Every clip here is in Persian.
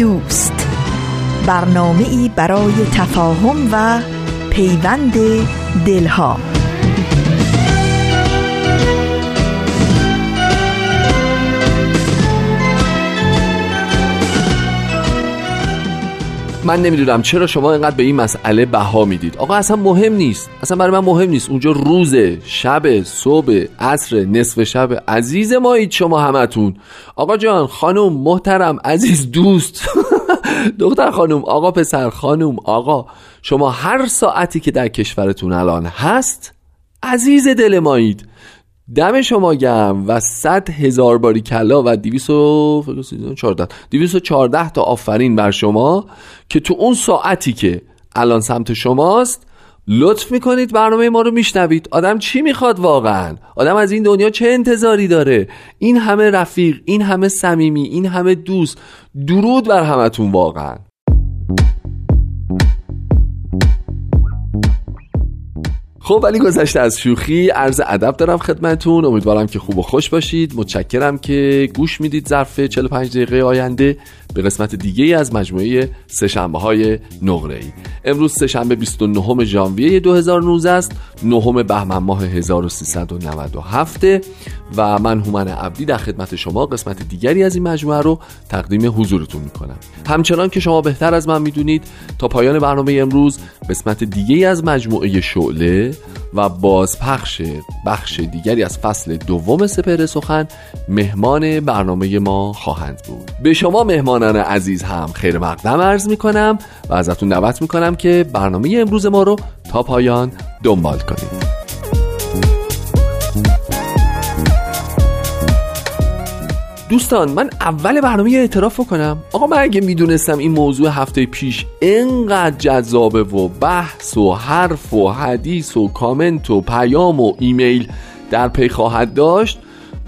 دوست. برنامه ای برای تفاهم و پیوند دلها. من نمی‌دونم چرا شما اینقدر به این مسئله بها می‌دید. آقا اصلا مهم نیست. اصلا برای من مهم نیست. اونجا روزه شب صبح عصر نصف شب عزیز مایید شما همتون. آقا جان خانم محترم عزیز دوست. دختر خانم آقا پسر خانم آقا. شما هر ساعتی که در کشورتون الان هست عزیز دل مایید. دم شما گم و صد هزار باری کلا و دیویس و چارده تا آفرین بر شما که تو اون ساعتی که الان سمت شماست لطف می‌کنید برنامه ما رو میشنوید. آدم چی می‌خواد واقعا؟ آدم از این دنیا چه انتظاری داره؟ این همه رفیق این همه صمیمی این همه دوست درود بر همتون واقعا. خب ولی گذشته از شوخی عرض ادب دارم خدمتون. امیدوارم که خوب و خوش باشید. متشکرم که گوش می‌دید ظرف 45 دقیقه آینده. به قسمت دیگه از مجموعه سهشنبه های نقره ای. امروز سهشنبه 29 ژانویه 2019 است. نهم بهمن ماه 1397 و من هومن عبدی در خدمت شما قسمت دیگری از این مجموعه رو تقدیم حضورتون می‌کنم. همچنان که شما بهتر از من می‌دونید تا پایان برنامه امروز قسمت دیگه از مجموعه شعله و بازپخش بخش دیگری از فصل دوم سپهر سخن مهمان برنامه ما خواهند بود. به شما مهمانان عزیز هم خیر مقدم عرض می کنم و ازتون دعوت می کنم که برنامه امروز ما رو تا پایان دنبال کنید. دوستان من اول برنامه اعتراف بکنم. آقا من اگه می‌دونستم این موضوع هفته پیش انقدر جذابه و بحث و حرف و حدیث و کامنت و پیام و ایمیل در پی خواهد داشت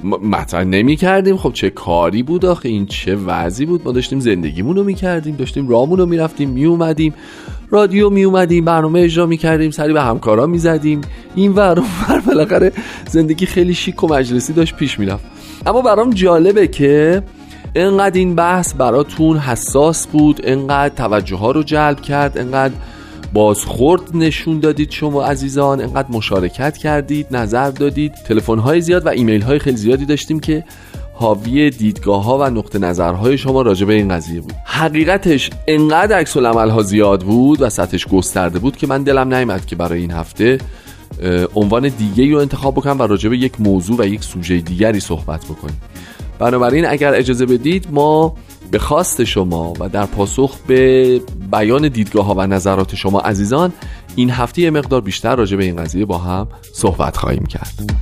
مطرح نمی کردیم خب چه کاری بود آخه؟ این چه وضعی بود؟ ما داشتیم زندگیمون رو می کردیم داشتیم رامون رو می رفتیم می اومدیم رادیو می اومدیم برنامه اجرا می کردیم سری به همکارا می زدیم این ور ور بالاخره زندگی خیلی شیک و مجلسی داشت پیش می رفت اما برام جالبه که انقدر این بحث براتون حساس بود انقدر توجه ها رو جلب کرد انقدر بازخورد نشون دادید شما عزیزان. انقدر مشارکت کردید نظر دادید. تلفن های زیاد و ایمیل های خیلی زیادی داشتیم که حاوی دیدگاه ها و نقطه نظرهای شما راجع به این قضیه بود. حقیقتش انقدر عکس ها زیاد بود و سطحش گسترده بود که من دلم نیامد که برای این هفته عنوان دیگه رو انتخاب بکنم و راجع به یک موضوع و یک سوژه دیگری صحبت بکنیم. بنابراین اگر اجازه بدید ما به خواست شما و در پاسخ به بیان دیدگاه ها و نظرات شما عزیزان این هفته یه مقدار بیشتر راجع به این قضیه با هم صحبت خواهیم کرد.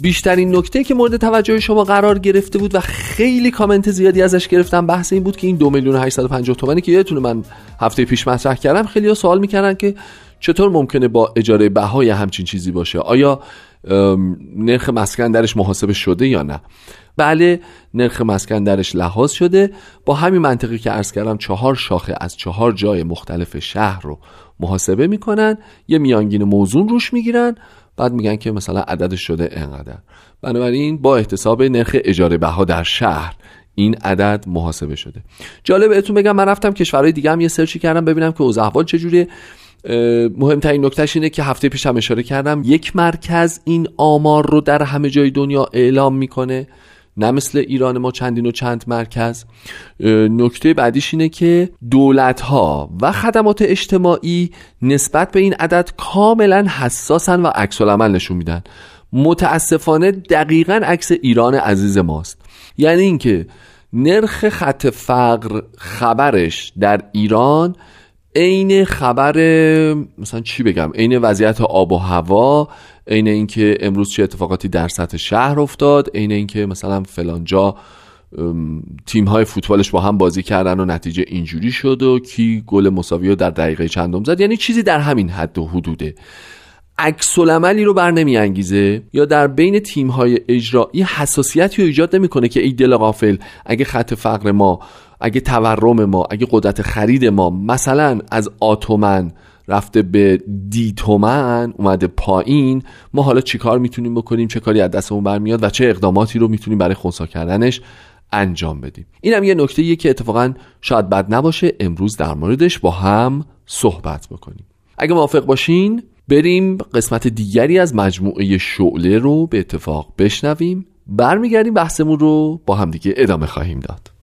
بیشترین نکته که مورد توجه شما قرار گرفته بود و خیلی کامنت زیادی ازش گرفتم بحث این بود که این دو میلیون 850 تومانی که یادتونه من هفته پیش مطرح کردم خیلی ها سوال می‌کردن که چطور ممکنه با اجاره بهای همچین چیزی باشه؟ آیا نرخ مسکن درش محاسبه شده یا نه؟ بله نرخ مسکن درش لحاظ شده. با همین منطقی که عرض کردم چهار شاخه از چهار جای مختلف شهر رو محاسبه می‌کنن یه میانگین موزون روش می‌گیرن بعد میگن که مثلا عددش شده انقدر بنابراین با احتساب نرخ اجاره بها در شهر این عدد محاسبه شده. جالب بهتون بگم من رفتم کشورهای دیگه هم یه سرچی کردم ببینم که اوضاع احوال چجوریه. مهمترین نکتهش اینه که هفته پیش هم اشاره کردم. یک مرکز این آمار رو در همه جای دنیا اعلام می‌کنه نه مثل ایران ما چندین و چند مرکز. نکته بعدیش اینه که دولت ها و خدمات اجتماعی نسبت به این عدد کاملا حساسن و عکس العمل نشون میدن. متاسفانه دقیقا عکس ایران عزیز ماست. یعنی اینکه نرخ خط فقر خبرش در ایران عین خبر مثلا چی بگم عین وضعیت آب و هوا عین اینکه امروز چه اتفاقاتی در سطح شهر افتاد عین اینکه مثلا فلانجا تیم های فوتبالش با هم بازی کردن و نتیجه اینجوری شد و کی گل مساوی رو در دقیقه چندم زد. یعنی چیزی در همین حد و حدوده. عکس رو بر نمی انگیزه یا در بین تیم های اجرایی حساسیتی رو ایجاد نمی‌کنه که ای دل غافل اگه خط فقر ما اگه تورم ما اگه قدرت خرید ما مثلا از آتومن رفته به دی تومن اومده پایین ما حالا چیکار می‌تونیم بکنیم؟ چه کاری از دستمون برمیاد و چه اقداماتی رو می‌تونیم برای خونسا کردنش انجام بدیم؟ این هم یه نکته که اتفاقا شاید بد نباشه امروز در موردش با هم صحبت بکنیم. اگه موافق باشین بریم قسمت دیگری از مجموعه شعله رو به اتفاق بشنویم برمیگردیم بحثمون رو با همدیگه ادامه خواهیم داد.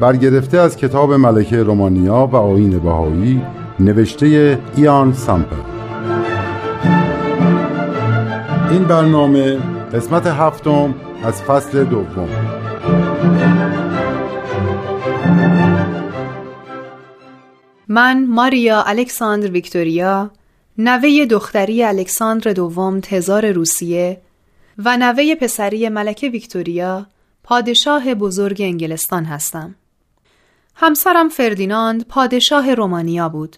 برگرفته از کتاب ملکه رومانیا و آین بهایی نوشته ایان سامپل این برنامه قسمت هفتم از فصل دوم من ماریا الکساندر ویکتوریا نوه دختری الکساندر دوم تزار روسیه و نوه پسری ملکه ویکتوریا پادشاه بزرگ انگلستان هستم. همسرم فردیناند پادشاه رومانیا بود.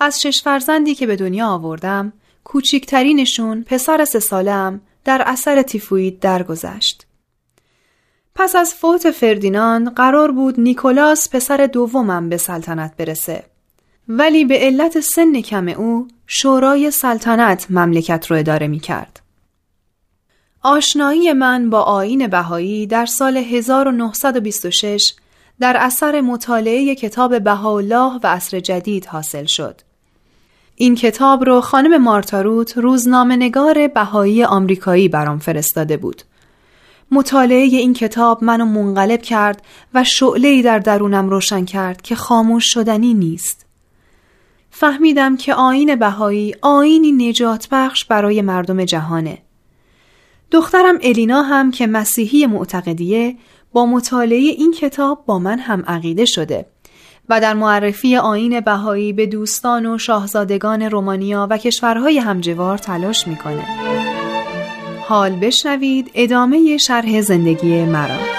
از شش فرزندی که به دنیا آوردم، کوچکترینشون پسر سه سالم در اثر تیفوید درگذشت. پس از فوت فردیناند قرار بود نیکولاس پسر دومم به سلطنت برسه. ولی به علت سن کم او شورای سلطنت مملکت رو اداره می کرد. آشنایی من با آین بهایی در سال 1926 در اثر مطالعه کتاب بهاءالله و عصر جدید حاصل شد. این کتاب رو خانم مارتاروت روزنامه نگار بهایی آمریکایی برام فرستاده بود. مطالعه این کتاب منو منقلب کرد و شعله‌ای در درونم روشن کرد که خاموش شدنی نیست. فهمیدم که آین بهایی آینی نجات بخش برای مردم جهانه. دخترم الینا هم که مسیحی معتقدیه با مطالعه این کتاب با من هم عقیده شده و در معرفی آین بهایی به دوستان و شاهزادگان رومانیا و کشورهای همجوار تلاش می‌کنه. حال بشنوید ادامه شرح زندگی مرا.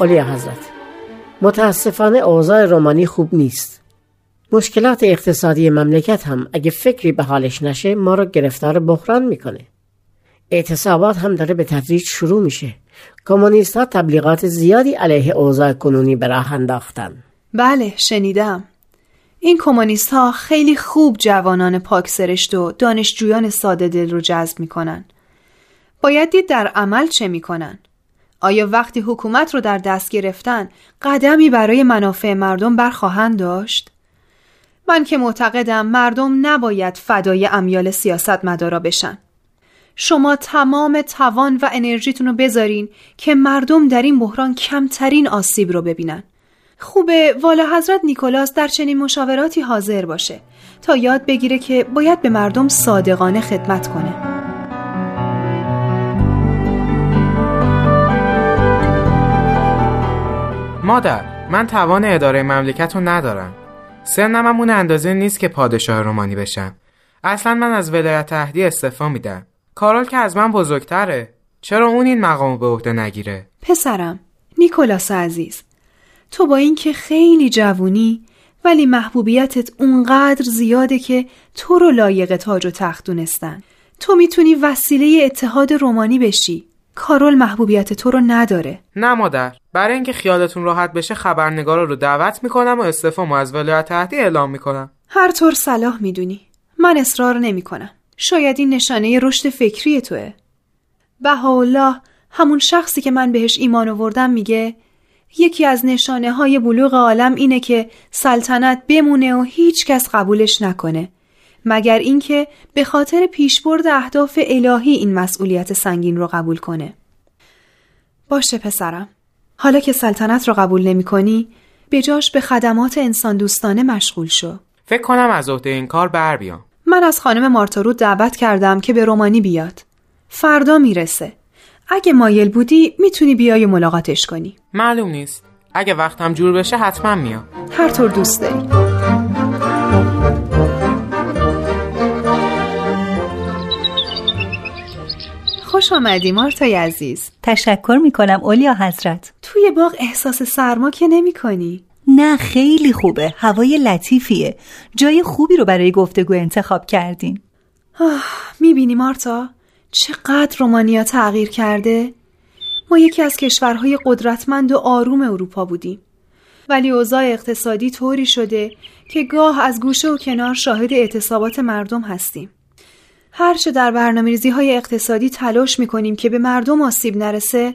علی حضرت. متاسفانه اوضاع رومانی خوب نیست. مشکلات اقتصادی مملکت هم اگه فکری به حالش نشه ما رو گرفتار بحران می‌کنه. اعتصابات هم داره به تدریج شروع میشه. کمونیست ها تبلیغات زیادی علیه اوضاع کنونی به راه انداختن. بله شنیدم. این کمونیست ها خیلی خوب جوانان پاک سرشت و دانشجویان ساده دل رو جذب می‌کنن. باید دید در عمل چه می‌کنن. آیا وقتی حکومت رو در دست گرفتن قدمی برای منافع مردم برخواهند داشت؟ من که معتقدم مردم نباید فدای امیال سیاست مدارا بشن. شما تمام توان و انرژیتون رو بذارین که مردم در این بحران کمترین آسیب رو ببینن. خوبه والا حضرت نیکولاس در چنین مشاوراتی حاضر باشه تا یاد بگیره که باید به مردم صادقانه خدمت کنه. مادر من توان اداره مملکت رو ندارم. سنم هم اون اندازه نیست که پادشاه رومانی بشم. اصلا من از ولایت تهدی استفا میدم. کارول که از من بزرگتره. چرا اون این مقامو به عهده نگیره؟ پسرم نیکولاس عزیز تو با اینکه خیلی جوونی ولی محبوبیتت اونقدر زیاده که تو رو لایق تاج و تخت دونستن. تو می‌تونی وسیله اتحاد رومانی بشی. کارول محبوبیت تو رو نداره. نه مادر. برای اینکه خیالتون راحت بشه خبرنگارا رو دعوت می‌کنم و استعفامو از ولایت تحتی اعلام می‌کنم. هر طور صلاح می‌دونی. من اصرار نمی‌کنم. شاید این نشانه رشد فکری توه. بهاءالله همون شخصی که من بهش ایمان آوردم میگه یکی از نشانه های بلوغ عالم اینه که سلطنت بمونه و هیچ کس قبولش نکنه. مگر اینکه به خاطر پیشبرد اهداف الهی این مسئولیت سنگین رو قبول کنه. باشه پسرم. حالا که سلطنت رو قبول نمی کنی به جاش به خدمات انسان دوستانه مشغول شو. فکر کنم از عهده این کار بر بیام. من از خانم مارتارود دعوت کردم که به رومانی بیاد. فردا می‌رسه. اگه مایل بودی می‌تونی بیای ملاقاتش کنی. معلوم نیست. اگه وقتم جور بشه حتما میام. هر طور دوست داری. خوش آمدی مارتای عزیز. تشکر می‌کنم اولیا حضرت. توی باغ احساس سرما که نمی کنی؟ نه خیلی خوبه. هوای لطیفیه. جای خوبی رو برای گفتگو انتخاب کردین. می‌بینی مارتا؟ چقدر رومانیا تغییر کرده. ما یکی از کشورهای قدرتمند و آروم اروپا بودیم. ولی اوضاع اقتصادی طوری شده که گاه از گوشه و کنار شاهد اعتصابات مردم هستیم. هرچه در برنامه های اقتصادی تلاش می‌کنیم که به مردم آسیب نرسه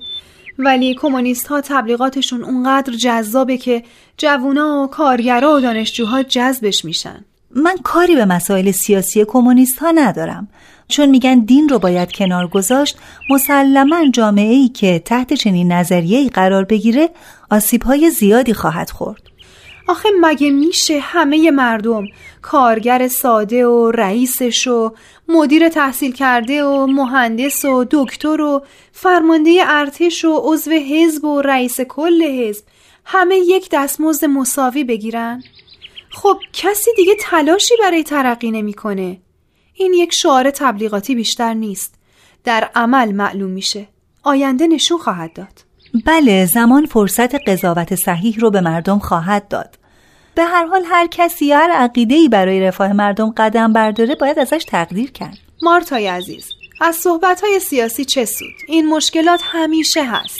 ولی کمونیست ها تبلیغاتشون اونقدر جذابه که جوونا و کارگرا و دانشجوها جذبش میشن. من کاری به مسائل سیاسی کمونیست ها ندارم چون میگن دین رو باید کنار گذاشت مسلما جامعه ای که تحت چنین نظریه قرار بگیره آسیب های زیادی خواهد خورد. آخه مگه میشه همه مردم کارگر ساده و رئیسش و مدیر تحصیل کرده و مهندس و دکتر و فرمانده ارتش و عضو حزب و رئیس کل حزب همه یک دستمزد مساوی بگیرن؟ خب کسی دیگه تلاشی برای ترقی نمی‌کنه. این یک شعار تبلیغاتی بیشتر نیست. در عمل معلوم میشه. آینده نشون خواهد داد. بله زمان فرصت قضاوت صحیح رو به مردم خواهد داد. به هر حال هر کسی هر عقیده برای رفاه مردم قدم برداره باید ازش تقدیر کرد. مارتای عزیز از صحبت های سیاسی چه سود؟ این مشکلات همیشه هست.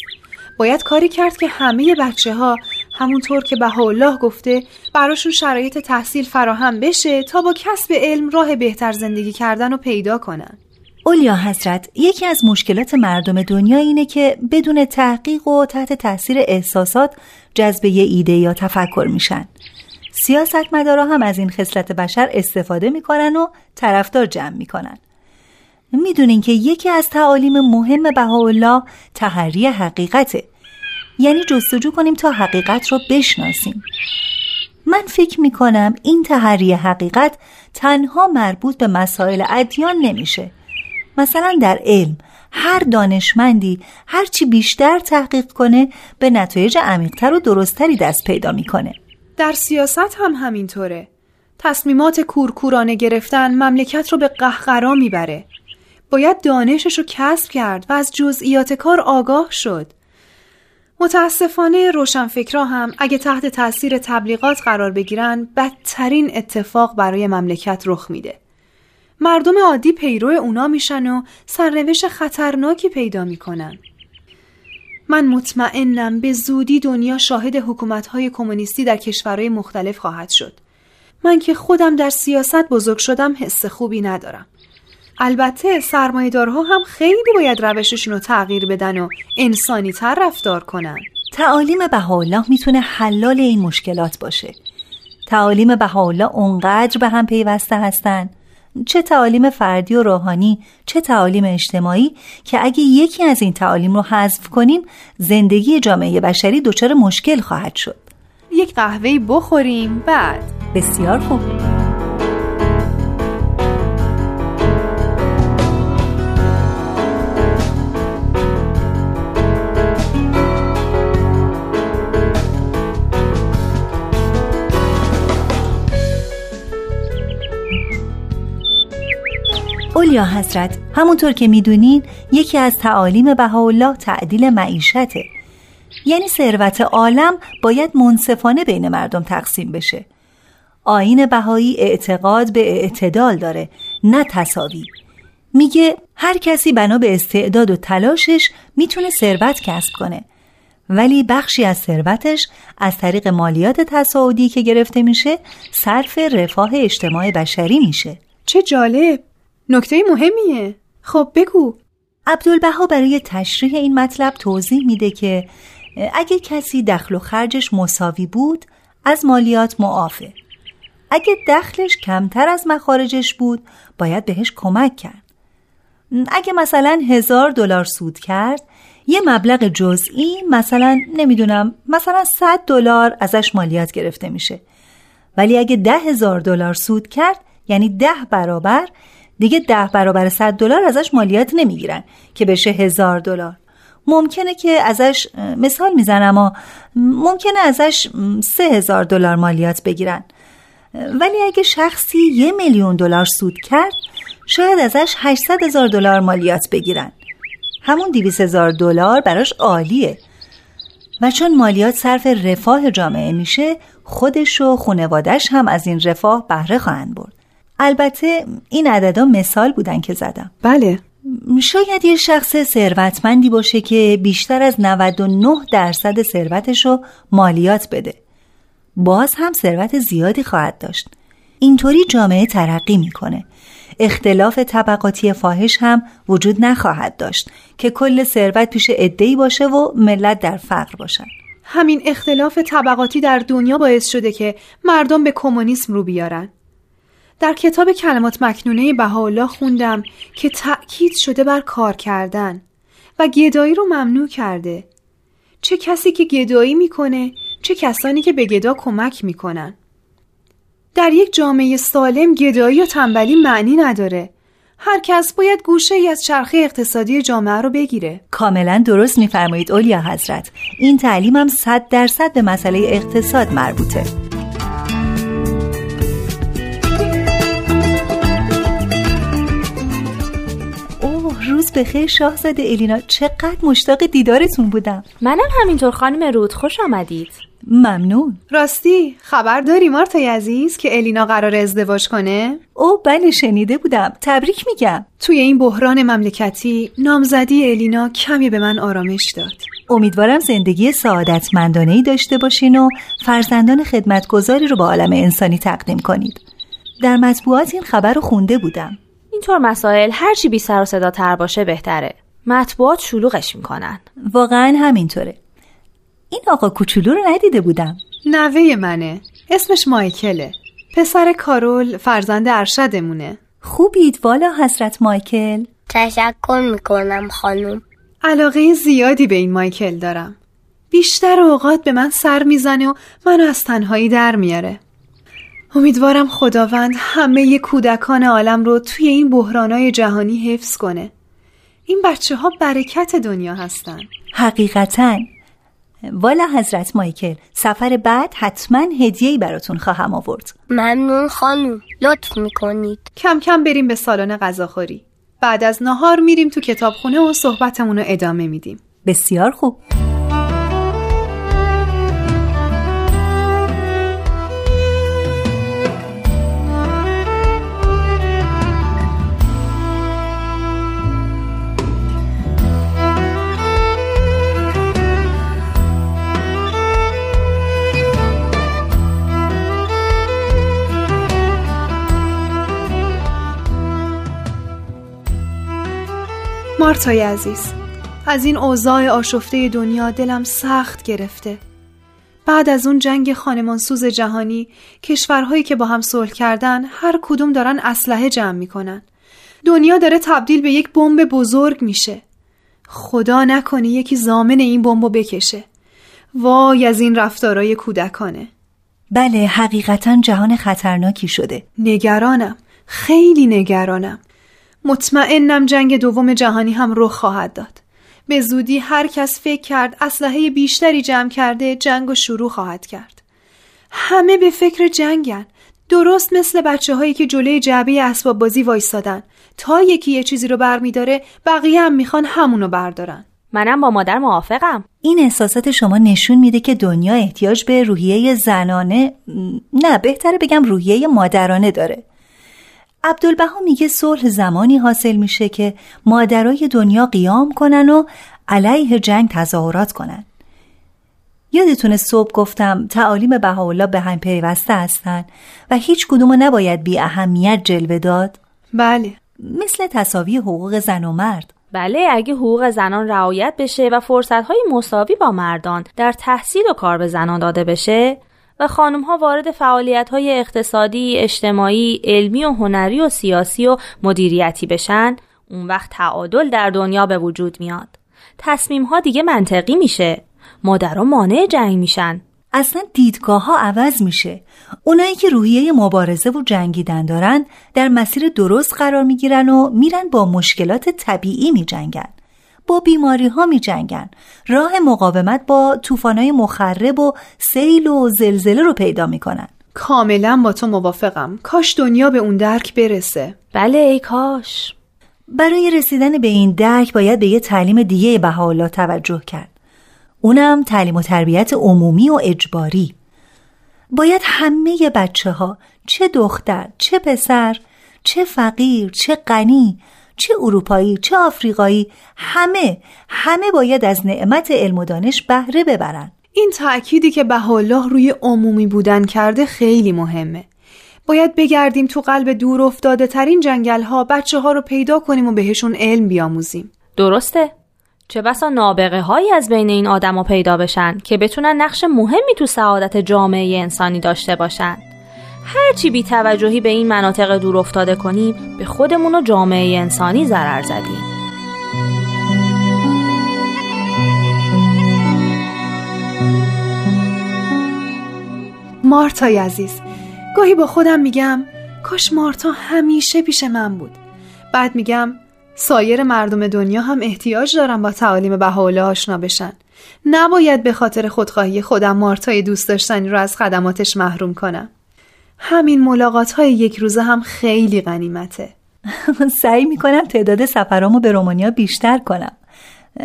باید کاری کرد که همه بچه ها همونطور که الله گفته براشون شرایط تحصیل فراهم بشه تا با کسب علم راه بهتر زندگی کردن رو پیدا کنن. اولیا حضرت یکی از مشکلات مردم دنیا اینه که بدون تحقیق و تحت تاثیر احساسات جذبه ایده یا تفکر میشن. سیاستمدارا هم از این خصلت بشر استفاده می‌کنن و طرفدار جمع می‌کنن. می‌دونین که یکی از تعالیم مهم بهاءالله تحری حقیقته. یعنی جستجو کنیم تا حقیقت رو بشناسیم. من فکر می‌کنم این تحری حقیقت تنها مربوط به مسائل ادیان نمیشه. مثلا در علم هر دانشمندی هرچی بیشتر تحقیق کنه به نتایج عمیقتر و درستتری دست پیدا می‌کنه. در سیاست هم همینطوره. تصمیمات کورکورانه گرفتن مملکت رو به قهقرا می‌بره. باید دانشش رو کسب کرد و از جزئیات کار آگاه شد. متاسفانه روشنفکرا هم اگه تحت تاثیر تبلیغات قرار بگیرن بدترین اتفاق برای مملکت رخ میده. مردم عادی پیرو اونا میشن و سرنوشت خطرناکی پیدا می‌کنن. من مطمئنم به زودی دنیا شاهد حکومتهای کمونیستی در کشورهای مختلف خواهد شد. من که خودم در سیاست بزرگ شدم حس خوبی ندارم. البته سرمایهدارها هم خیلی باید روششون رو تغییر بدن و انسانی تر رفتار کنن. تعالیم بهاءالله می‌تونه حلال این مشکلات باشه. تعالیم بهاءالله اونقدر به هم پیوسته هستن چه تعالیم فردی و روحانی چه تعالیم اجتماعی که اگه یکی از این تعالیم رو حذف کنیم زندگی جامعه بشری دچار مشکل خواهد شد. یک قهوه بخوریم بعد. بسیار خوب. اولیا حضرت همونطور که می‌دونین یکی از تعالیم بهاءالله تعدیل معیشته. یعنی ثروت عالم باید منصفانه بین مردم تقسیم بشه. آین بهایی اعتقاد به اعتدال داره نه تصاوی میگه هر کسی بنا به استعداد و تلاشش می‌تونه ثروت کسب کنه. ولی بخشی از ثروتش از طریق مالیات تصاعدی که گرفته میشه صرف رفاه اجتماع بشری میشه. چه جالب! نکته مهمیه. خب بگو. عبدالبها برای تشریح این مطلب توضیح میده که اگه کسی دخل و خرجش مساوی بود از مالیات معافه. اگه دخلش کمتر از مخارجش بود باید بهش کمک کرد. اگه مثلا هزار دلار سود کرد یه مبلغ جزئی مثلا نمی‌دونم مثلا 100 دلار ازش مالیات گرفته میشه. ولی اگه ده هزار دلار سود کرد یعنی ده برابر دیگه ده برابر صد دلار ازش مالیات نمی‌گیرن که بشه هزار دلار. ممکنه که ازش مثال می‌زنم اما ممکنه ازش سه هزار دلار مالیات بگیرن. ولی اگه شخصی یه میلیون دلار سود کرد شاید ازش 800 هزار دلار مالیات بگیرن. همون 200 هزار دلار براش عالیه. و چون مالیات صرف رفاه جامعه میشه خودش و خونوادش هم از این رفاه بهره خواهند برد. البته این عددا مثال بودن که زدم. بله. شاید یه شخص ثروتمندی باشه که بیشتر از 99 درصد ثروتش رو مالیات بده. باز هم ثروت زیادی خواهد داشت. اینطوری جامعه ترقی می‌کنه. اختلاف طبقاتی فاحش هم وجود نخواهد داشت که کل ثروت پیش عدهای باشه و ملت در فقر باشن همین اختلاف طبقاتی در دنیا باعث شده که مردم به کمونیسم رو بیارن. در کتاب کلمات مکنونه بهاءالله خوندم که تأکید شده بر کار کردن و گدایی رو ممنوع کرده. چه کسی که گدایی می‌کنه چه کسانی که به گدا کمک می‌کنن. در یک جامعه سالم گدایی و تنبلی معنی نداره. هر کس باید گوشه ای از چرخه اقتصادی جامعه رو بگیره. کاملا درست میفرمایید اولیا حضرت. این تعلیم هم صد درصد به مسئله اقتصاد مربوطه. روز بخیر شاهزاده الینا چقدر مشتاق دیدارتون بودم. منم همینطور خانم رود خوش آمدید. ممنون. راستی خبر داری مارتای عزیز که الینا قرار ازدواج کنه؟ او بله شنیده بودم. تبریک میگم. توی این بحران مملکتی نامزدی الینا کمی به من آرامش داد. امیدوارم زندگی سعادتمندانه ای داشته باشین و فرزندان خدمتگذاری رو به عالم انسانی تقدیم کنید. در مطبوعات این خبر رو خونده بودم. اینطور مسائل هرچی بی سر و صدا تر باشه بهتره. مطبوعات شلوغش می‌کنن. واقعا همینطوره. این آقا کوچولو رو ندیده بودم. نوه منه. اسمش مایکله. پسر کارول فرزند ارشدمونه. خوبید والا حضرت مایکل. تشکر می‌کنم خانم. علاقه زیادی به این مایکل دارم. بیشتر اوقات به من سر می‌زنه و منو از تنهایی در میاره. امیدوارم خداوند همه کودکان عالم رو توی این بحرانای جهانی حفظ کنه. این بچه ها برکت دنیا هستن. حقیقتا. والا حضرت مایکل سفر بعد حتما هدیه‌ای براتون خواهم آورد. ممنون خانم. لطف می‌کنید. کم کم بریم به سالن غذاخوری. بعد از نهار میریم تو کتابخونه و صحبتمون رو ادامه میدیم. بسیار خوب. مارتای عزیز از این اوضاع آشفته دنیا دلم سخت گرفته. بعد از اون جنگ خانمانسوز جهانی کشورهایی که با هم صلح کردن هر کدوم دارن اسلحه جمع می‌کنن. دنیا داره تبدیل به یک بمب بزرگ میشه. خدا نکنه یکی زامن این بمب بکشه. وای از این رفتارای کودکانه. بله حقیقتا جهان خطرناکی شده. نگرانم. خیلی نگرانم. مطمئنم جنگ دوم جهانی هم رخ خواهد داد. به زودی هر کس فکر کرد اسلحه بیشتری جمع کرده جنگ و شروع خواهد کرد. همه به فکر جنگن. درست مثل بچه هایی که جلوی جعبه اسباب بازی وایستادن. تا یکی یه چیزی رو برمیداره بقیه هم می‌خوان همونو بردارن. منم با مادر موافقم. این احساسات شما نشون میده که دنیا احتیاج به روحیه زنانه نه بهتره بگم روحیه مادرانه داره. عبدالبها میگه صلح زمانی حاصل میشه که مادرای دنیا قیام کنن و علیه جنگ تظاهرات کنن. یادتونه صبح گفتم تعالیم بهاءالله به هم پیوسته هستن و هیچ کدومو نباید بی اهمیت جلوه داد. بله. مثل تصاوی حقوق زن و مرد. بله اگه حقوق زنان رعایت بشه و فرصتهای مساوی با مردان در تحصیل و کار به زنان داده بشه و خانم ها وارد فعالیت های اقتصادی، اجتماعی، علمی و هنری و سیاسی و مدیریتی بشن اون وقت تعادل در دنیا به وجود میاد. تصمیم ها دیگه منطقی میشه. مادرها مانع جنگ میشن. اصلا دیدگاه ها عوض میشه اونایی که روحیه مبارزه و جنگیدن دارن در مسیر درست قرار می‌گیرن و میرن با مشکلات طبیعی میجنگن با بیماری ها می جنگن. راه مقاومت با های مخرب و سیل و زلزله رو پیدا می‌کنن. کاملا با تو موافقم. کاش دنیا به اون درک برسه. بله ای کاش. برای رسیدن به این درک باید به یه تعلیم دیگه بهاءالله توجه کرد. اونم تعلیم و تربیت عمومی و اجباری. باید همه بچه ها چه دختر چه پسر چه فقیر چه غنی چه اروپایی چه آفریقایی همه همه باید از نعمت علم و دانش بهره ببرن این تأکیدی که الله روی عمومی بودن کرده خیلی مهمه. باید بگردیم تو قلب دور افتاده ترین جنگل ها بچه ها رو پیدا کنیم و بهشون علم بیاموزیم. درسته. چه بسا نابغه هایی از بین این آدما پیدا بشن که بتونن نقش مهمی تو سعادت جامعه انسانی داشته باشن. هرچی بی توجهی به این مناطق دور افتاده کنیم به خودمون و جامعه انسانی ضرر زدیم مارتای عزیز گاهی با خودم میگم کاش مارتا همیشه پیش من بود. بعد میگم سایر مردم دنیا هم احتیاج دارن با تعالیم بهاءالله آشنا بشن. نباید به خاطر خودخواهی خودم مارتای دوست داشتنی رو از خدماتش محروم کنم. همین ملاقات های یک روزه هم خیلی غنیمته. سعی می‌کنم تعداد سفرامو به رومانیا بیشتر کنم.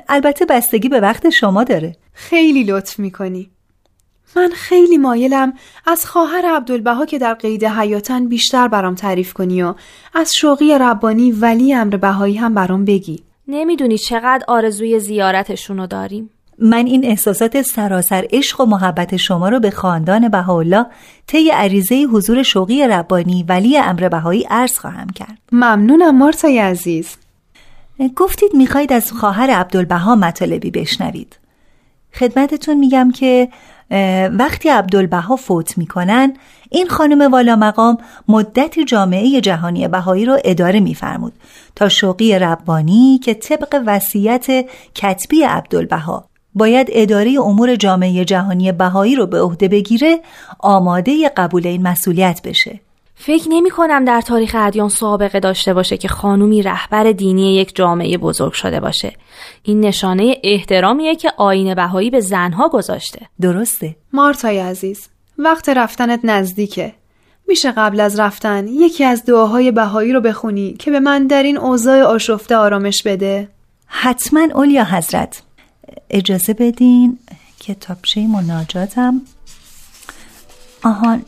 البته بستگی به وقت شما داره. خیلی لطف می‌کنی. من خیلی مایلم از خواهر عبدالبها که در قید حیاتن بیشتر برام تعریف کنی و از شوقی ربانی ولی امر بهایی هم برام بگی. نمی‌دونی چقدر آرزوی زیارتشونو داریم. من این احساسات سراسر عشق و محبت شما رو به خاندان بهاءالله طی عریضه حضور شوقی ربانی ولی امر بهایی عرض خواهم کرد. ممنونم مارتای عزیز. گفتید می‌خواید از خواهر عبدالبها مطالبی بشنوید. خدمتتون میگم که وقتی عبدالبها فوت می‌کنن این خانم والا مقام مدتی جامعه جهانی بهایی رو اداره میفرمود تا شوقی ربانی که طبق وصیت کتبی عبدالبها باید اداره امور جامعه جهانی بهایی رو به عهده بگیره آماده قبول این مسئولیت بشه. فکر نمی کنم در تاریخ ادیان سابقه داشته باشه که خانومی رهبر دینی یک جامعه بزرگ شده باشه. این نشانه احترامیه که آین بهایی به زنها گذاشته. درسته. مارتای عزیز وقت رفتنت نزدیکه. میشه قبل از رفتن یکی از دعاهای بهایی رو بخونی که به من در این اوضاع آشفته آرامش بده؟ حتما اولیا حضرت. اجازه بدین کتابچه مناجاتم آهان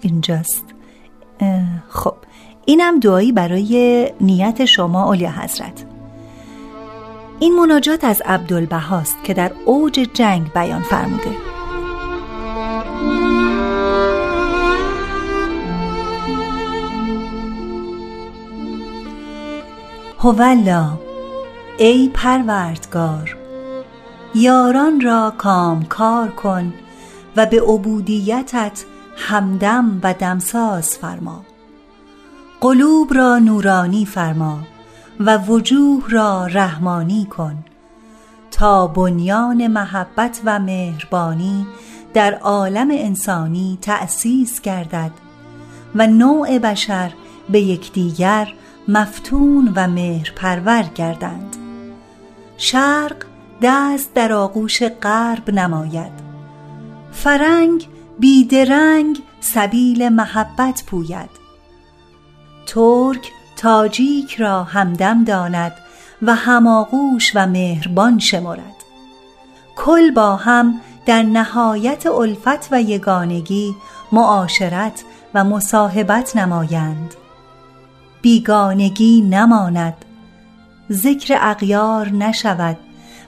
اینجاست. خب اینم دعایی برای نیت شما اولیا حضرت. این مناجات از عبدالبهاست که در اوج جنگ بیان فرموده. هولا ای پروردگار یاران را کامکار کن و به عبودیتت همدم و دمساز فرما. قلوب را نورانی فرما و وجوه را رحمانی کن تا بنیان محبت و مهربانی در عالم انسانی تأسیس گردد و نوع بشر به یکدیگر مفتون و مهرپرور گردند. شرق دست در آغوش غرب نماید. فرنگ بیدرنگ سبیل محبت پوید. ترک تاجیک را همدم داند و هماغوش و مهربان شمرد. کل با هم در نهایت الفت و یگانگی معاشرت و مصاحبت نمایند. بیگانگی نماند. ذکر اغیار نشود.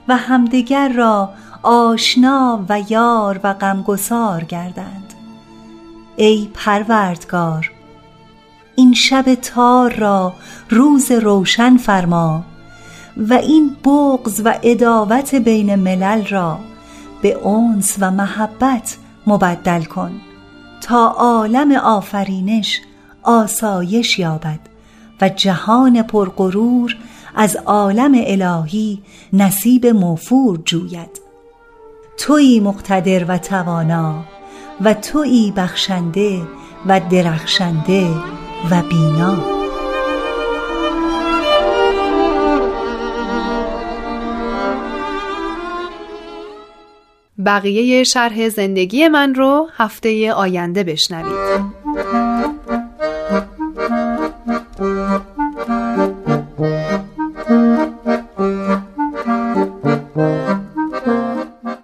و همدیگر را آشنا و یار و غمگسار گردند. ای پروردگار این شب تار را روز روشن فرما و این بغز و اداوت بین ملل را به انس و محبت مبدل کن تا عالم آفرینش آسایش یابد و جهان پرغرور از عالم الهی نصیب موفور جوید. تویی مقتدر و توانا و تویی بخشنده و درخشنده و بینا. بقیه شرح زندگی من رو هفته آینده بشنوید.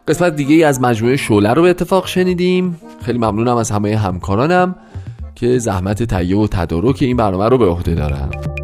قسمت دیگه ای از مجموعه شوله رو به اتفاق شنیدیم. خیلی ممنونم از همه همکارانم که زحمت تهیه و تدارک این برنامه رو به عهده دارم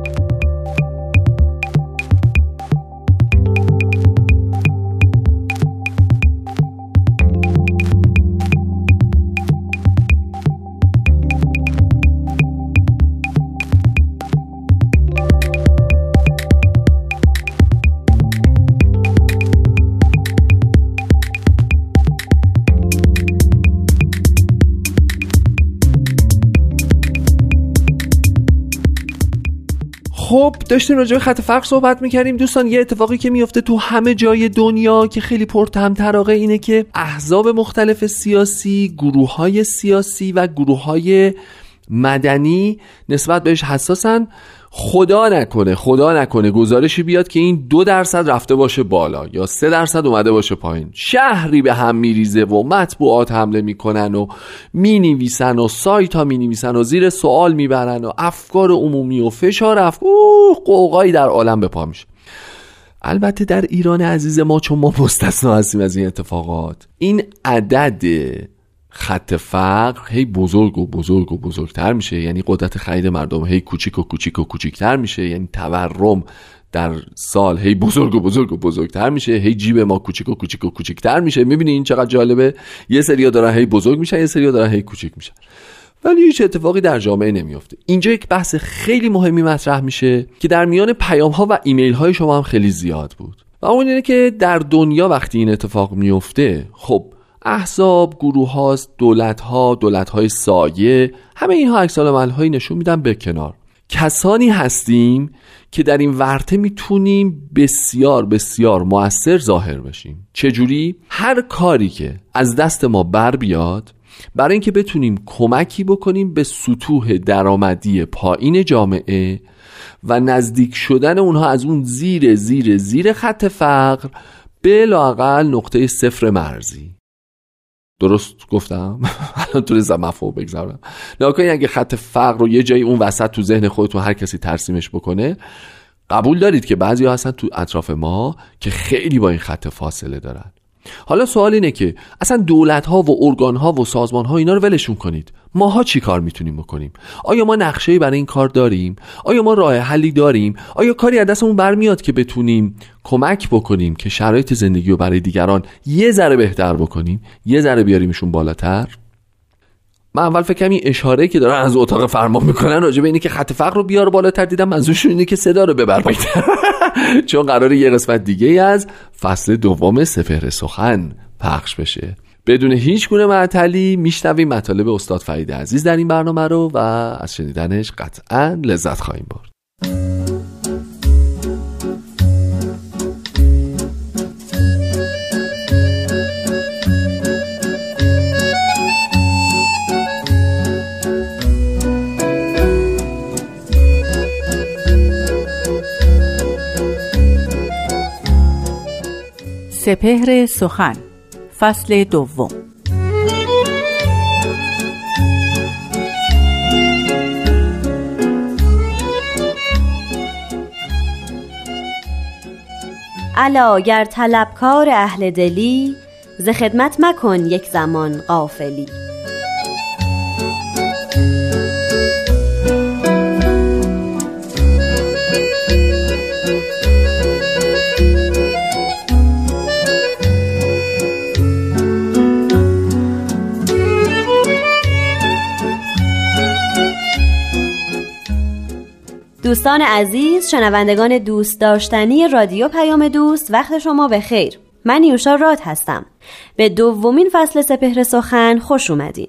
خب داشتیم راجع به خط فرق صحبت می‌کردیم. دوستان یه اتفاقی که میفته تو همه جای دنیا که خیلی پرتمطراقه اینه که احزاب مختلف سیاسی گروه های سیاسی و گروه های مدنی نسبت بهش حساسن. خدا نکنه خدا نکنه گزارشی بیاد که این دو درصد رفته باشه بالا یا سه درصد اومده باشه پایین. شهری به هم میریزه و مطبوعات حمله می‌کنن و می‌نویسن و سایت ها می‌نویسن و زیر سوال می‌برن و افکار عمومی و فشار افکار قوقایی در عالم به پا میشه. البته در ایران عزیز ما چون ما مستثنا هستیم از این اتفاقات این عدد خط فقر هی بزرگ و بزرگ و بزرگتر میشه. یعنی قدرت خرید مردم هی کوچیک و کوچیک و کوچیکتر میشه. یعنی تورم در سال هی بزرگ و بزرگ و بزرگتر میشه. هی جیب ما کوچیک و کوچیک و کوچیکتر میشه. می‌بینی این چقدر جالبه؟ یه سریا دارن هی بزرگ میشن یه سریا دارن هی کوچیک میشن. ولی هیچ اتفاقی در جامعه نمیافته. اینجا یک بحث خیلی مهمی مطرح میشه که در میان پیام ها و ایمیل های شما هم خیلی زیاد بود. و اون اینه که در دنیا وقتی این اتفاق میفته خب احزاب گروه هاست دولت ها دولت های سایه همه اینها عکس هایی نشون میدن به کنار. کسانی هستیم که در این ورته می‌تونیم بسیار بسیار موثر ظاهر بشیم. چجوری؟ هر کاری که از دست ما بر بیاد برای اینکه بتونیم کمکی بکنیم به سطوح درآمدی پایین جامعه و نزدیک شدن اونها از اون زیر زیر زیر خط فقر به لاقل نقطه صفر مرزی. درست گفتم؟ الان تو مفهوم بگذارم. نکنی اگه خط فقر رو یه جایی اون وسط تو ذهن خودتون هر کسی ترسیمش بکنه قبول دارید که بعضی هستن تو اطراف ما که خیلی با این خط فاصله دارن. حالا سوال اینه که اصلا دولت ها و ارگان ها و سازمان ها اینا رو ولشون کنید. ماها چی کار می‌تونیم بکنیم؟ آیا ما نقشه برای این کار داریم؟ آیا ما راه حلی داریم؟ آیا کاری از دستمون برمیاد که بتونیم کمک بکنیم که شرایط زندگی رو برای دیگران یه ذره بهتر بکنیم؟ یه ذره بیاریمشون بالاتر؟ من اول فکر کنم این اشاره که دارن از اتاق فرمان می‌کنن راجع به اینه که خط فقر رو بیار بالاتر. دیدم منظورشون اینه که صدا رو ببر چون قرار یه قسمت دیگه از فصل دوم سفر سخن پخش بشه. بدون هیچ گونه معطلی میشنویم مطالب استاد فرید عزیز در این برنامه رو و از شنیدنش قطعا لذت خواهیم برد. سپهر سخن فصل دوم. الا گر طلبکار اهل دلی ز خدمت مکن یک زمان غافلی. دوستان عزیز شنوندگان دوست داشتنی رادیو پیام دوست وقت شما به خیر. من یوشا راد هستم. به دومین فصل سپهر سخن خوش اومدین.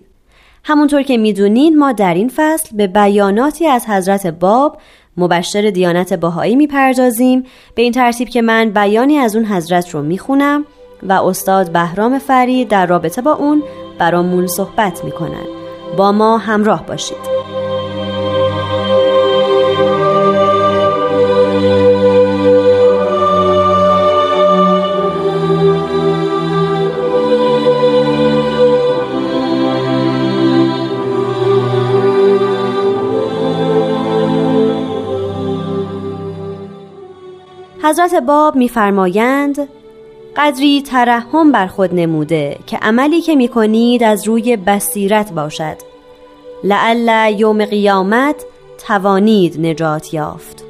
همونطور که می‌دونین ما در این فصل به بیاناتی از حضرت باب مبشر دیانت باهایی می‌پردازیم. به این ترتیب که من بیانی از اون حضرت رو می‌خونم و استاد بهرام فرید در رابطه با اون برامون صحبت می‌کنن. با ما همراه باشید. حضرت باب میفرمایند قدری ترحم بر خود نموده که عملی که می‌کنید از روی بصیرت باشد. لعل یوم قیامت توانید نجات یافت.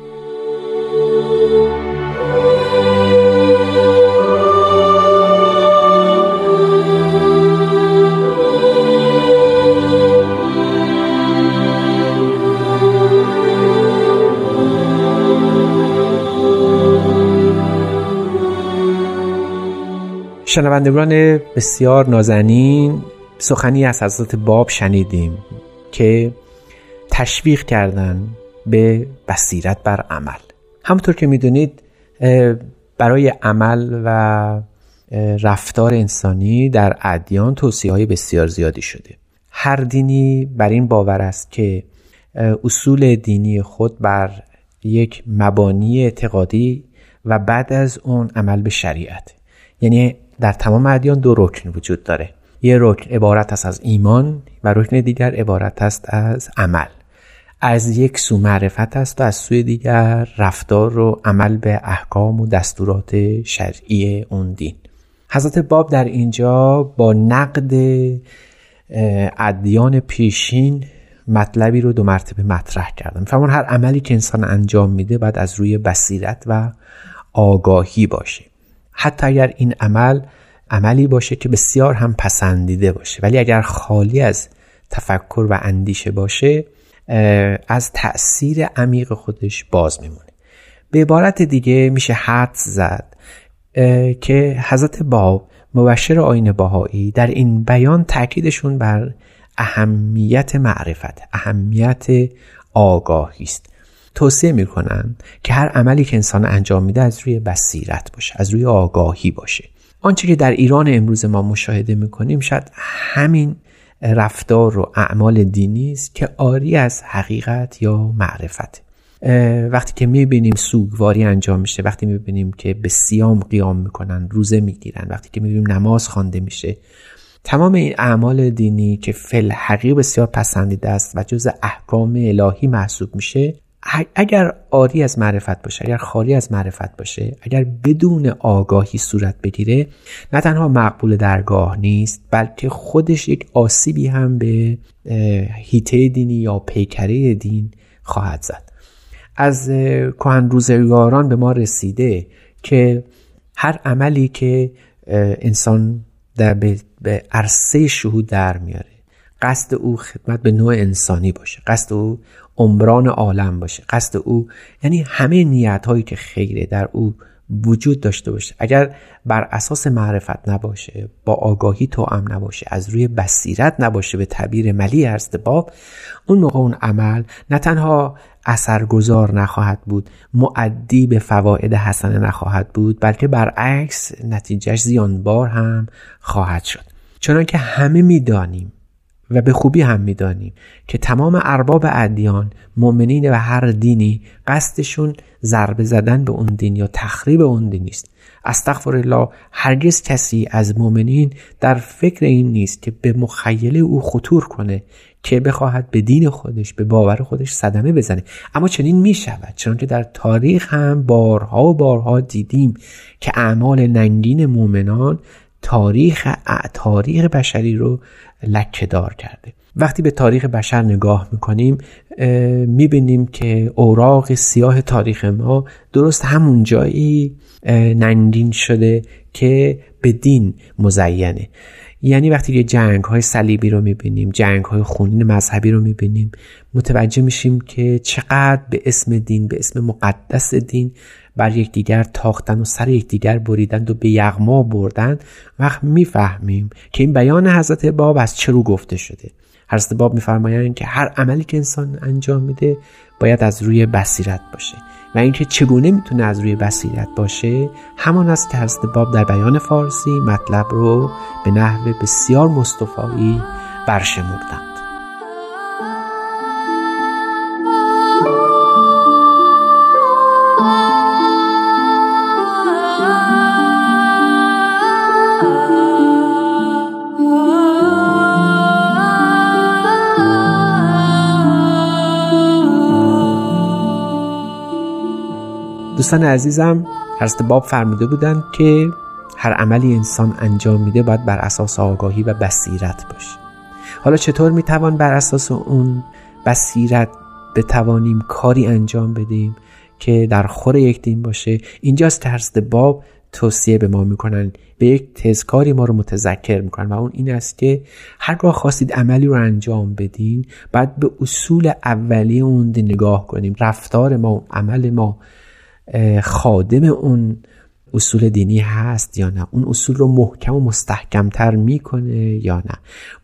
شنوندگان بسیار نازنین سخنی از حضرت باب شنیدیم که تشویق کردن به بصیرت بر عمل. همونطور که می‌دونید برای عمل و رفتار انسانی در ادیان توصیه های بسیار زیادی شده. هر دینی بر این باور است که اصول دینی خود بر یک مبانی اعتقادی و بعد از اون عمل به شریعت. یعنی در تمام ادیان دو رکن وجود داره. یه رکن عبارت است از ایمان و رکن دیگر عبارت است از عمل. از یک سو معرفت است و از سوی دیگر رفتار و عمل به احکام و دستورات شرعی اون دین. حضرت باب در اینجا با نقد ادیان پیشین مطلبی رو دو مرتبه مطرح کردم. میفهمون هر عملی که انسان انجام میده باید از روی بصیرت و آگاهی باشه. حتی اگر این عمل عملی باشه که بسیار هم پسندیده باشه ولی اگر خالی از تفکر و اندیشه باشه از تأثیر عمیق خودش باز میمونه. به عبارت دیگه میشه حد زد که حضرت باب مبشر آین باهایی در این بیان تاکیدشون بر اهمیت معرفت اهمیت آگاهی است. توصیه می‌کنن که هر عملی که انسان انجام میده از روی بصیرت باشه از روی آگاهی باشه. آنچه که در ایران امروز ما مشاهده می‌کنیم شاید همین رفتار و اعمال دینی است که آری از حقیقت یا معرفت. وقتی که می‌بینیم سوگواری انجام میشه وقتی می‌بینیم که به سیام قیام می‌کنن روزه می‌گیرن وقتی که می‌بینیم نماز خوانده میشه تمام این اعمال دینی که فل حقیق بسیار پسندیده است و جز احکام الهی محسوب میشه اگر آری از معرفت باشه اگر خالی از معرفت باشه اگر بدون آگاهی صورت بگیره نه تنها مقبول درگاه نیست بلکه خودش یک آسیبی هم به هیته دینی یا پیکره دین خواهد زد. از کهن روزگاران به ما رسیده که هر عملی که انسان در به عرصه شهود در میاره قصد او خدمت به نوع انسانی باشه قصد او عمران عالم باشه. قصد او یعنی همه نیت هایی که خیره در او وجود داشته باشه. اگر بر اساس معرفت نباشه با آگاهی تو ام نباشه از روی بصیرت نباشه به تعبیر ملی ارزد باب اون موقع اون عمل نه تنها اثرگذار نخواهد بود معدی به فواید حسنه نخواهد بود بلکه برعکس نتیجهش زیانبار هم خواهد شد. چنانکه همه می‌دانیم و به خوبی هم می‌دانیم که تمام ارباب ادیان مؤمنین و هر دینی قصدشون ضربه زدن به اون دین یا تخریب اون دین نیست. استغفر الله هرگز کسی از مؤمنین در فکر این نیست که به مخیله او خطور کنه که بخواهد به دین خودش به باور خودش صدمه بزنه. اما چنین می شود چنانکه در تاریخ هم بارها و بارها دیدیم که اعمال ننگین مؤمنان تاریخ تاریخ بشری رو لکه دار کرده. وقتی به تاریخ بشر نگاه می‌کنیم می‌بینیم که اوراق سیاه تاریخ ما درست همون جایی ننگین شده که به دین مزینه. یعنی وقتی یه جنگ های صلیبی رو می‌بینیم جنگ های خونین مذهبی رو می‌بینیم متوجه میشیم که چقدر به اسم دین به اسم مقدس دین بر یکدیگر تاختن و سر یکدیگر بریدند و به یغما بردند وقت می‌فهمیم که این بیان حضرت باب از چه رو گفته شده. حضرت باب میفرمایند که هر عملی که انسان انجام میده باید از روی بصیرت باشه و اینکه چگونه می‌تونه از روی بصیرت باشه همان است که حضرت باب در بیان فارسی مطلب رو به نحو بسیار مصطفایی برشمردند. دوستان عزیزم حضرت باب فرموده بودند که هر عملی انسان انجام میده باید بر اساس آگاهی و بصیرت باشه. حالا چطور می‌توان بر اساس اون بصیرت بتوانیم کاری انجام بدیم که در خور یک دین باشه؟ اینجاست حضرت باب توصیه به ما می‌کنن به یک تزکاری ما رو متذکر می‌کنن و اون این است که هرگاه خواستید عملی رو انجام بدین باید به اصول اولیه اون نگاه کنیم. رفتار ما عمل ما خادم اون اصول دینی هست یا نه؟ اون اصول رو محکم و مستحکمتر می‌کنه یا نه؟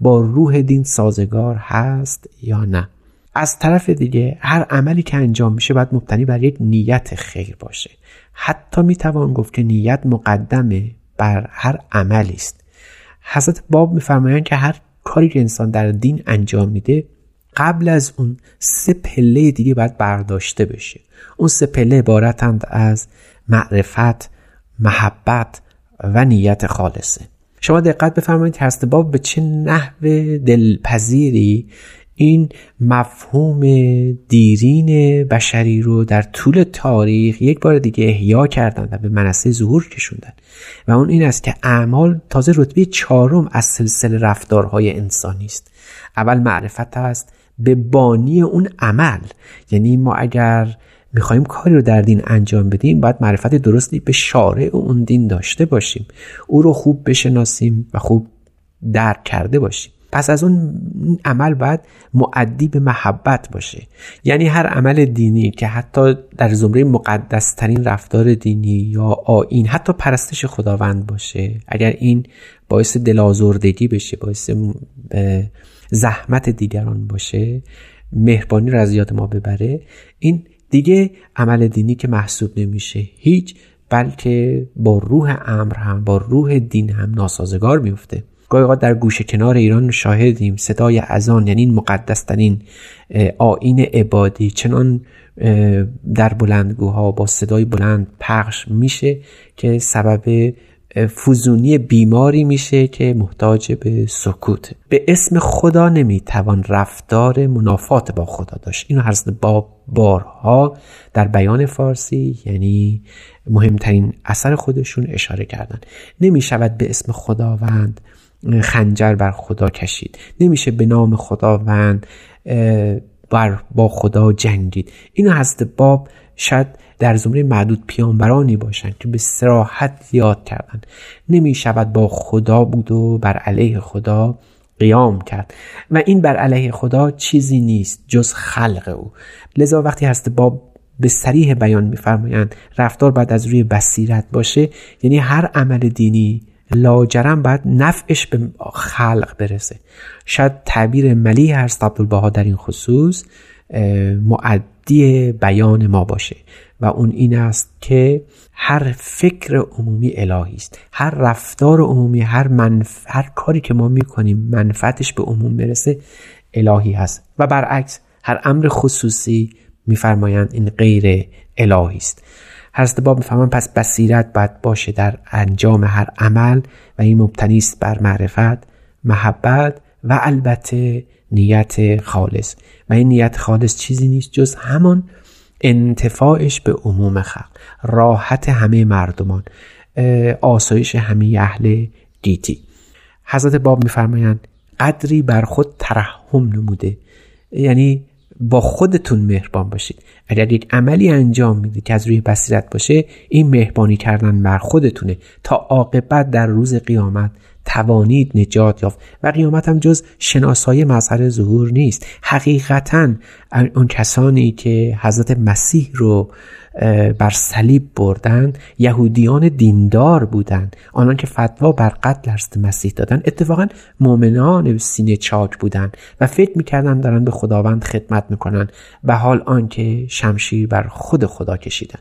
با روح دین سازگار هست یا نه؟ از طرف دیگه هر عملی که انجام میشه باید مبتنی بر یک نیت خیر باشه. حتی می‌توان گفت که نیت مقدمه بر هر عملی است. حضرت باب میفرمایند که هر کاری که انسان در دین انجام میده قبل از اون سه پله دیگه باید برداشته بشه. اون سه پله عبارتند از معرفت محبت و نیت خالصه. شما دقت بفرمایید هست باب به چه نحو دلپذیری این مفهوم دیرین بشری رو در طول تاریخ یک بار دیگه احیا کردن و به منصه ظهور کشوندن و اون این است که اعمال تازه رتبه چهارم از سلسله رفتارهای انسانی است. اول معرفت است به بانی اون عمل. یعنی ما اگر می‌خوایم کاری رو در دین انجام بدیم باید معرفت درستی به شارع اون دین داشته باشیم. او رو خوب بشناسیم و خوب درک کرده باشیم. پس از اون عمل باید معدی به محبت باشه. یعنی هر عمل دینی که حتی در زمره مقدسترین رفتار دینی یا آین حتی پرستش خداوند باشه اگر این باعث دلازردگی بشه باعث زحمت دیگران باشه مهربانی رو از یاد ما ببره. این دیگه عمل دینی که محسوب نمیشه هیچ بلکه با روح امر هم با روح دین هم ناسازگار میفته. گاهی در گوشه کنار ایران شاهدیم صدای اذان یعنی این مقدسترین آین عبادی. چنان در بلندگوها با صدای بلند پخش میشه که سبب فوزونی بیماری میشه که محتاج به سکوت. به اسم خدا نمی‌توان رفتار منافات با خدا داشت. اینو حضرت با بارها در بیان فارسی یعنی مهمترین اثر خودشون اشاره کردن. نمی‌شود به اسم خداوند خنجر بر خدا کشید. نمیشه به نام خداوند بر با خدا جنگید. اینو حضرت باب شاید در زمره معدود پیانبرانی باشند که به سراحت یاد کردند. نمی شود با خدا بود و بر علیه خدا قیام کرد. و این بر علیه خدا چیزی نیست جز خلق او. لذا وقتی هست با به سریح بیان میفرمایند رفتار باید از روی بصیرت باشه. یعنی هر عمل دینی لاجرم باید نفعش به خلق برسه. شاید تعبیر ملی هست عبدالبها در این خصوص معدی بیان ما باشه و اون این است که هر فکر عمومی الهی است. هر رفتار عمومی هر, منف... هر کاری که ما می‌کنیم منفعتش به عموم برسه الهی هست. و برعکس هر امر خصوصی میفرمایند این غیر الهی است. حضرت باب می‌فهمن پس بصیرت باید باشه در انجام هر عمل و این مبتنی است بر معرفت محبت و البته نیت خالص. و این نیت خالص چیزی نیست جز همان انتفاعش به عموم خلق راحت همه مردمان آسایش همه اهل گیتی. حضرت باب میفرمایند قدری بر خود ترحم نموده. یعنی با خودتون مهربان باشید. اگر یک عملی انجام می‌دید که از روی بصیرت باشه این مهربانی کردن بر خودتونه تا عاقبت در روز قیامت توانید نجات یافت و قیامت هم جز شناسایی مظهر ظهور نیست. حقیقتا اون کسانی که حضرت مسیح رو بر صلیب بردند یهودیان دیندار بودند. آنان که فتوا بر قتل حضرت مسیح دادن اتفاقا مؤمنان سینه چاک بودند و فکر می‌کردن دارن به خداوند خدمت می‌کنن و حال آنکه شمشیر بر خود خدا کشیدن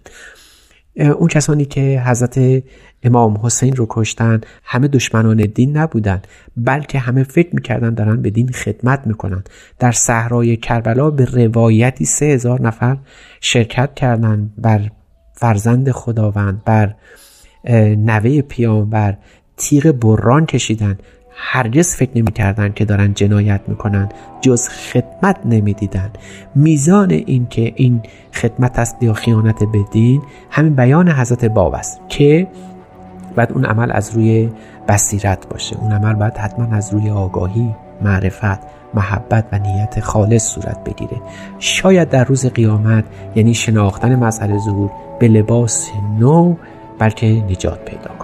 اون کسانی که حضرت امام حسین رو کشتن همه دشمنان دین نبودن بلکه همه فکر می‌کردن دارن به دین خدمت می‌کنن. در صحرای کربلا به روایتی سه هزار نفر شرکت کردند بر فرزند خداوند بر نوه پیامبر تیغ بران کشیدن. هرگز فکر نمی‌کردند که دارن جنایت می‌کنن جز خدمت نمی‌دیدن. میزان این که این خدمت است یا خیانت به دین همین بیان حضرت باب است که بعد اون عمل از روی بصیرت باشه. اون عمل باید حتما از روی آگاهی معرفت محبت و نیت خالص صورت بگیره. شاید در روز قیامت یعنی شناختن مسئله ظهور به لباس نو بلکه نجات پیدا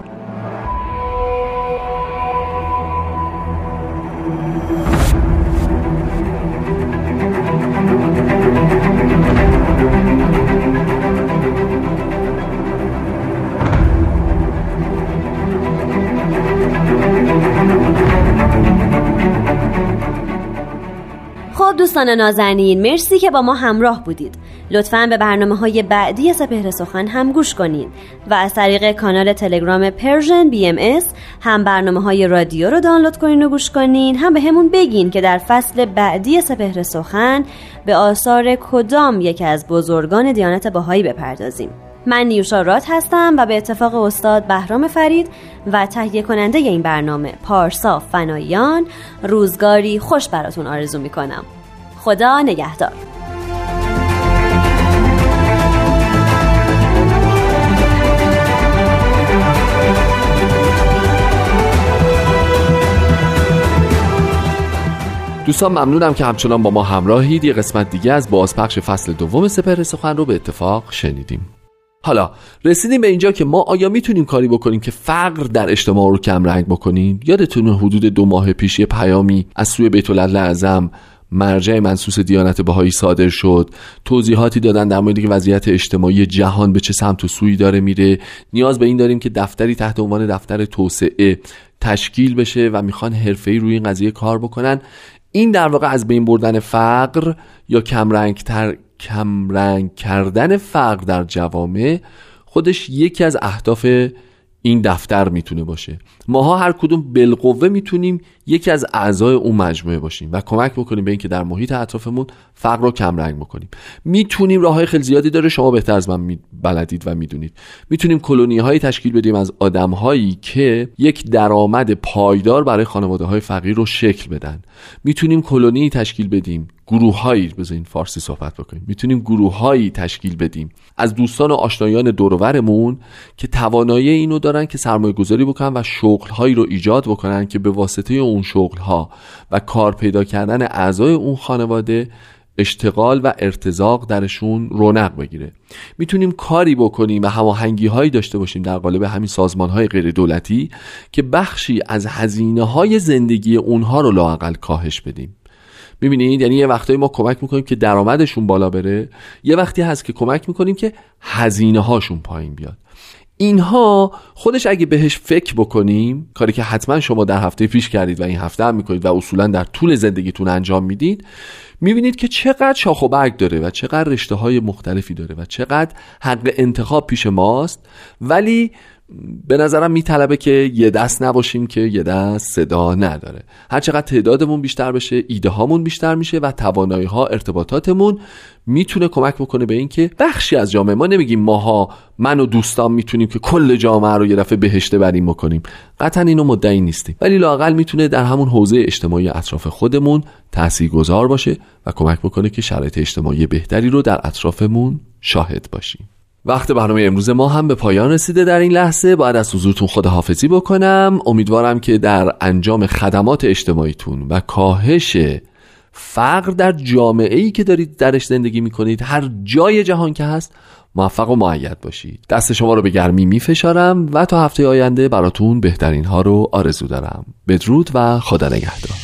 دوستان نازنین مرسی که با ما همراه بودید. لطفا به برنامه های بعدی سپهر سخن هم گوش کنید و از طریق کانال تلگرام Persian BMS هم برنامه های رادیو رو دانلود کنین و گوش کنین. هم بهمون بگین که در فصل بعدی سپهر سخن به آثار کدام یکی از بزرگان دیانت بهایی بپردازیم. من نیوشا راد هستم و به اتفاق استاد بهرام فرید و تهیه کننده این برنامه پارسا فنایان روزگاری خوش براتون آرزو می‌کنم. خدا نگهدار. دوستان ممنونم که همچنان با ما همراهید. یه قسمت دیگه از بازپخش فصل دوم سپر سخن رو به اتفاق شنیدیم. حالا رسیدیم به اینجا که ما آیا می‌تونیم کاری بکنیم که فقر در اجتماع رو کم رنگ بکنیم؟ یادتون حدود دو ماه پیش یه پیامی از سوی بیت اعظم مرجع منصوص دیانت بهایی صادر شد. توضیحاتی دادن در مورد وضعیت اجتماعی جهان به چه سمت و سوی داره میره. نیاز به این داریم که دفتری تحت عنوان دفتر توسعه تشکیل بشه و می‌خوان حرفه‌ای روی این قضیه کار بکنن. این در واقع از بین بردن فقر یا کمرنگ تر کمرنگ کردن فقر در جوامع خودش یکی از اهداف این دفتر می‌تونه باشه. ماها هر کدوم بالقوه می‌تونیم یکی از اعضای اون مجموعه باشیم و کمک بکنیم به اینکه در محیط اطرافمون فقر رو کم رنگ بکنیم. می‌تونیم راه های خیلی زیادی داره شما بهتر از من بلدید و می‌دونید. می‌تونیم کلونی هایی تشکیل بدیم از آدم هایی که یک درآمد پایدار برای خانواده های فقیر رو شکل بدن. می‌تونیم کلونی تشکیل بدیم گروههایی بذارین فارسی صحبت بکنیم. می‌تونیم گروههایی تشکیل بدیم از دوستان و آشنایان دورورمون که توانایی اینو دارن که سرمایه گذاری بکنن و شغلهایی رو ایجاد بکنن که به واسطه اون شغلها و کار پیدا کردن اعضای اون خانواده اشتغال و ارتزاق درشون رونق بگیره. می‌تونیم کاری بکنیم و هماهنگی هایی داشته باشیم در قالب همین سازمان های غیر دولتی که بخشی از هزینه های زندگی اونها رو لاقل کاهش بدیم. می‌بینید؟ یعنی یه وقتایی ما کمک می‌کنیم که درآمدشون بالا بره یه وقتی هست که کمک می‌کنیم که هزینه هاشون پایین بیاد. اینها خودش اگه بهش فکر بکنیم کاری که حتما شما در هفته پیش کردید و این هفته هم می‌کنید و اصولا در طول زندگیتون انجام می‌دید می‌بینید که چقدر شاخ و برگ داره و چقدر رشته های مختلفی داره و چقدر حق انتخاب پیش ماست. ولی به نظرم میطلبه که یه دست نباشیم که یه دست صدا نداره. هر چقدر تعدادمون بیشتر بشه ایده هامون بیشتر میشه و توانایی ها ارتباطاتمون می‌تونه کمک بکنه به اینکه بخشی از جامعه ما نمیگیم ماها من و دوستان می‌تونیم که کل جامعه رو یه دفعه بهشته بریم بکنیم. قطعا اینو مدعی نیستیم. ولی لاقل می‌تونه در همون حوزه اجتماعی اطراف خودمون تاثیرگذار باشه و کمک بکنه که شرایط اجتماعی بهتری رو در اطرافمون شاهد باشیم. وقت برنامه امروز ما هم به پایان رسیده در این لحظه. باید از حضورتون خداحافظی بکنم. امیدوارم که در انجام خدمات اجتماعیتون و کاهش فقر در جامعه ای که دارید درش زندگی می‌کنید هر جای جهان که هست موفق و معید باشید. دست شما رو به گرمی میفشارم و تا هفته آینده براتون بهترین ها رو آرزو دارم. بدرود و خدا نگهدار.